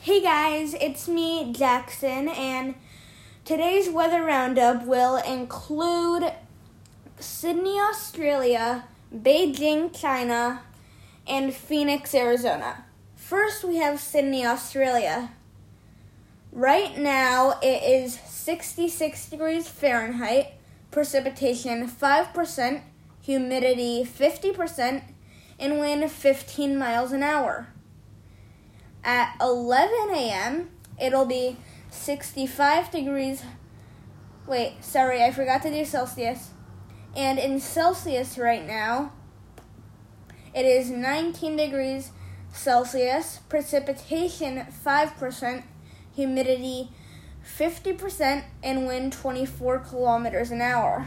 Hey guys, it's me, Jackson, and today's weather roundup will include Sydney, Australia, Beijing, China, and Phoenix, Arizona. First, we have Sydney, Australia. Right now, it is 66 degrees Fahrenheit, precipitation 5%, humidity 50%, and wind 15 miles an hour. At 11 a.m., it'll be 65 degrees. Wait, sorry, I forgot to do Celsius. And in Celsius right now, it is 19 degrees Celsius, precipitation 5%, humidity 50%, and wind 24 kilometers an hour.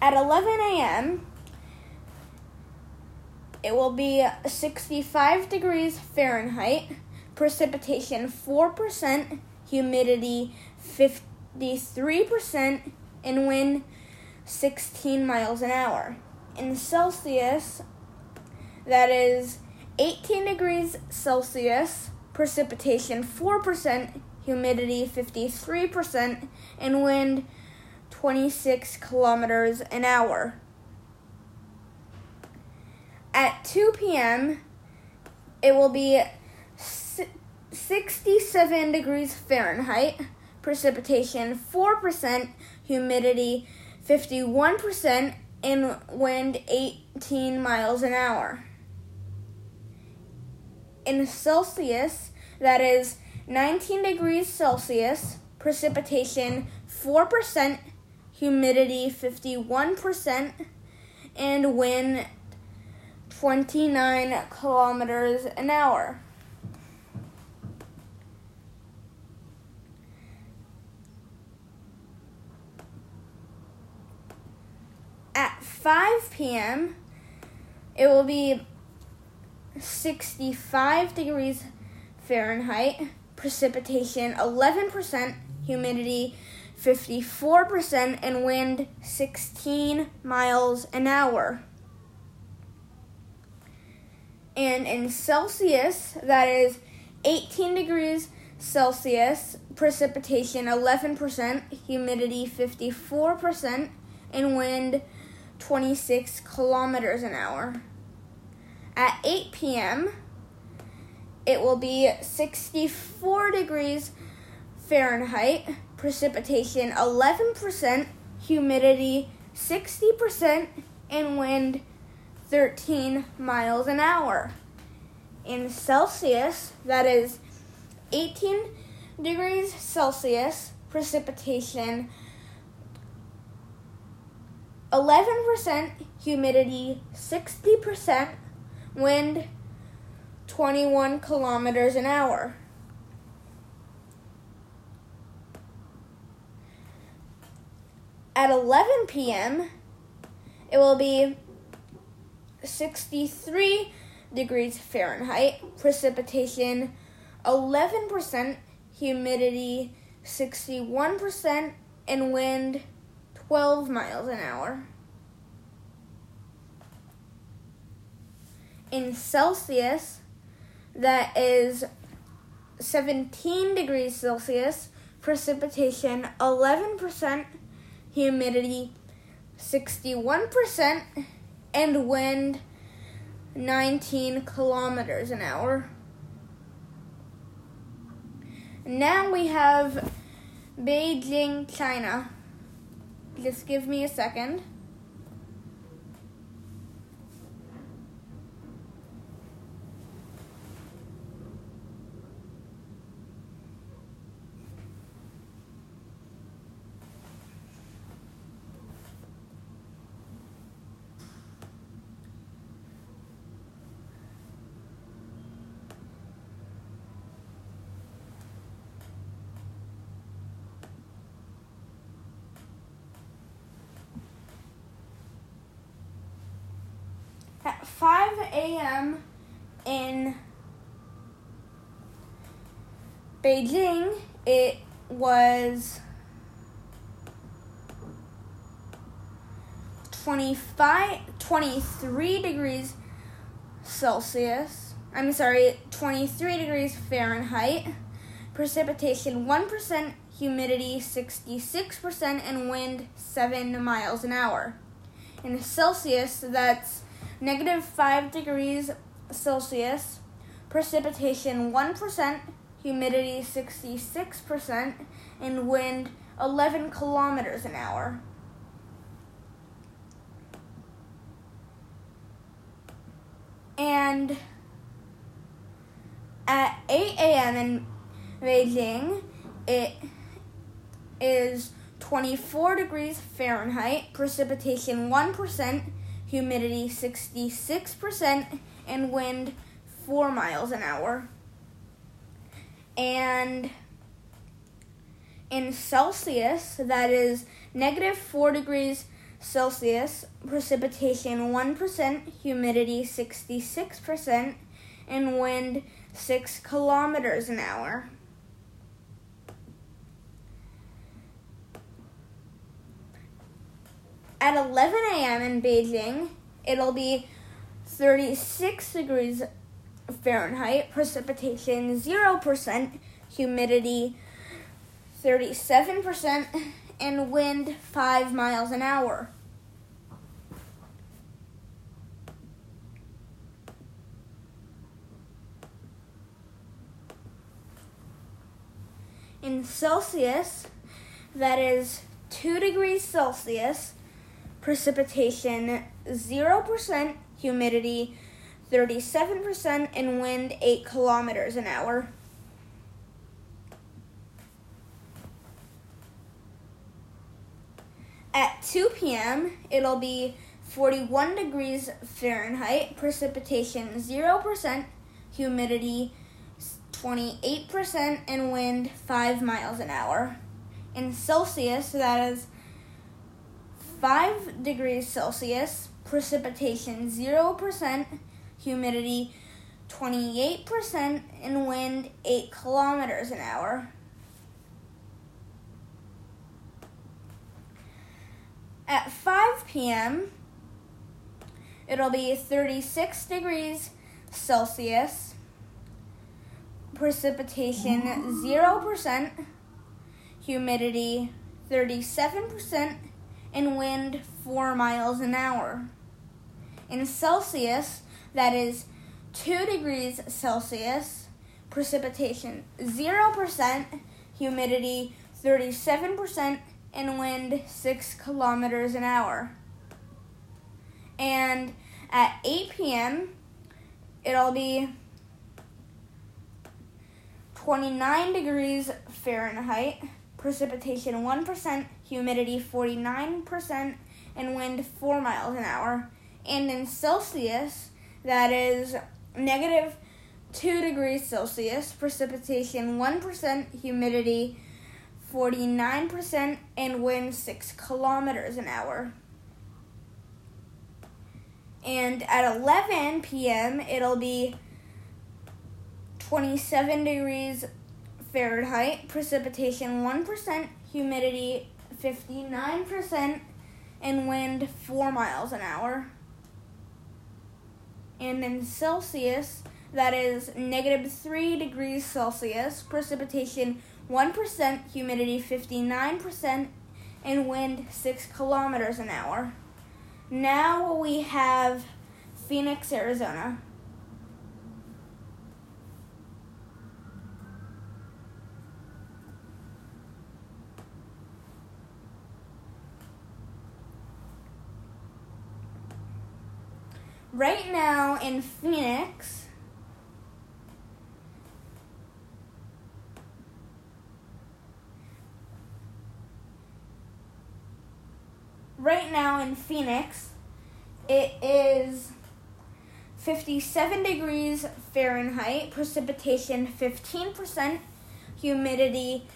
At 11 a.m., it will be 65 degrees Fahrenheit, precipitation 4%, humidity 53%, and wind 16 miles an hour. In Celsius, that is 18 degrees Celsius, precipitation 4%, humidity 53%, and wind 26 kilometers an hour. At 2 p.m., it will be 67 degrees Fahrenheit, precipitation 4%, humidity 51%, and wind 18 miles an hour. In Celsius, that is 19 degrees Celsius, precipitation 4%, humidity 51%, and wind 29 kilometers an hour. At 5 p.m., it will be 65 degrees Fahrenheit, precipitation 11%, humidity 54%, and wind 16 miles an hour and in Celsius, that is 18 degrees Celsius, precipitation 11%, humidity 54%, and wind 26 kilometers an hour. At 8 p.m., it will be 64 degrees Fahrenheit, precipitation 11%, humidity 60%, and wind 13 miles an hour. In Celsius, that is 18 degrees Celsius, precipitation 11%, humidity 60%, wind 21 kilometers an hour. At 11 p.m., it will be 63 degrees Fahrenheit, precipitation 11%, humidity 61%, and wind 12 miles an hour. In Celsius, that is 17 degrees Celsius, precipitation 11%, humidity 61%, and wind 19 kilometers an hour. Now we have Beijing, China. Just give me a second. At 5 a.m. in Beijing, it was 25, 23 degrees Celsius. I'm sorry, 23 degrees Fahrenheit. Precipitation 1%, humidity 66%, and wind 7 miles an hour. In Celsius, that's negative 5 degrees Celsius. Precipitation 1%, humidity 66%, and wind 11 kilometers an hour. And at 8 a.m. in Beijing, it is 24 degrees Fahrenheit, precipitation 1%, humidity 66%, and wind 4 miles an hour. And in Celsius, that is negative 4 degrees Celsius, precipitation 1%, humidity 66%, and wind 6 kilometers an hour. At 11 a.m. in Beijing, it'll be 36 degrees Fahrenheit, precipitation 0%, humidity 37%, and wind 5 miles an hour. In Celsius, that is 2 degrees Celsius, precipitation 0%, humidity 37%, and wind 8 kilometers an hour. At 2 p.m., it'll be 41 degrees Fahrenheit, precipitation 0%, humidity 28%, and wind 5 miles an hour. In Celsius, that is 5 degrees Celsius, precipitation 0%, humidity 28%, and wind 8 kilometers an hour. At 5 p.m., it'll be 36 degrees Celsius, precipitation 0%, humidity 37%, and wind 4 miles an hour. In Celsius, that is 2 degrees Celsius, precipitation 0%, humidity 37%, and wind 6 kilometers an hour. And at 8 p.m., it'll be 29 degrees Fahrenheit, precipitation 1%, humidity 49%, and wind 4 miles an hour. And in Celsius, that is negative 2 degrees Celsius, precipitation 1%, humidity 49%, and wind 6 kilometers an hour. And at 11 p.m., it'll be 27 degrees Fahrenheit, precipitation 1%, humidity 59%, and wind 4 miles an hour. And in Celsius, that is negative 3 degrees Celsius, precipitation 1% humidity 59%, and wind 6 kilometers an hour. Now we have Phoenix, Arizona. Right now in Phoenix, right now in Phoenix, it is 57 degrees Fahrenheit, precipitation 15%, humidity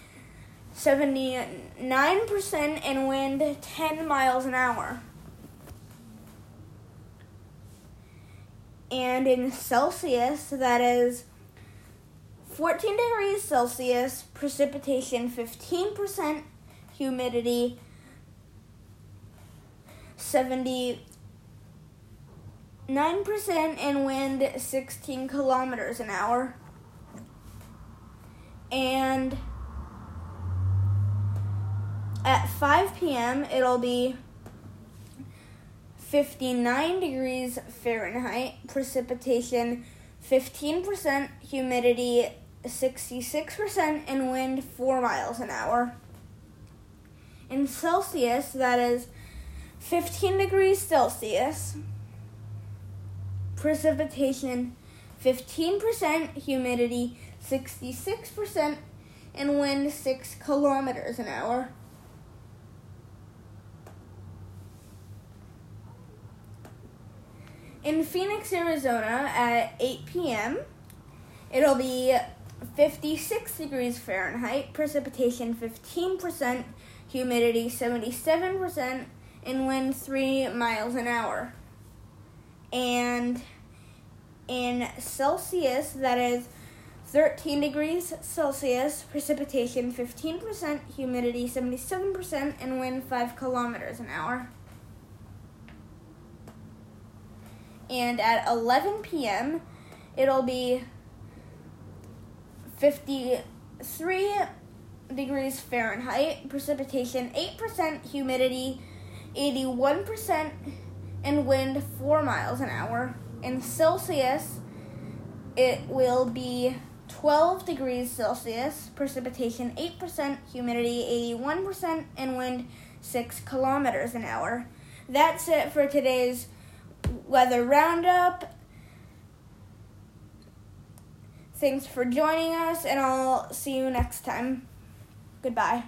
79%, and wind 10 miles an hour. And in Celsius, that is 14 degrees Celsius, precipitation 15%, humidity 79% and wind 16 kilometers an hour. And at 5 p.m., it'll be 59 degrees Fahrenheit, precipitation 15%, humidity 66%, and wind 4 miles an hour. In Celsius, that is 15 degrees Celsius, precipitation 15%, humidity 66%, and wind 6 kilometers an hour. In Phoenix, Arizona at 8 p.m., it'll be 56 degrees Fahrenheit, precipitation 15%, humidity 77%, and wind 3 miles an hour. And in Celsius, that is 13 degrees Celsius, precipitation 15%, humidity 77%, and wind 5 kilometers an hour. And at 11 p.m., it'll be 53 degrees Fahrenheit, precipitation 8%, humidity 81%, and wind 4 miles an hour. In Celsius, it will be 12 degrees Celsius, precipitation 8%, humidity 81%, and wind 6 kilometers an hour. That's it for today's weather roundup. Thanks for joining us, and I'll see you next time. Goodbye.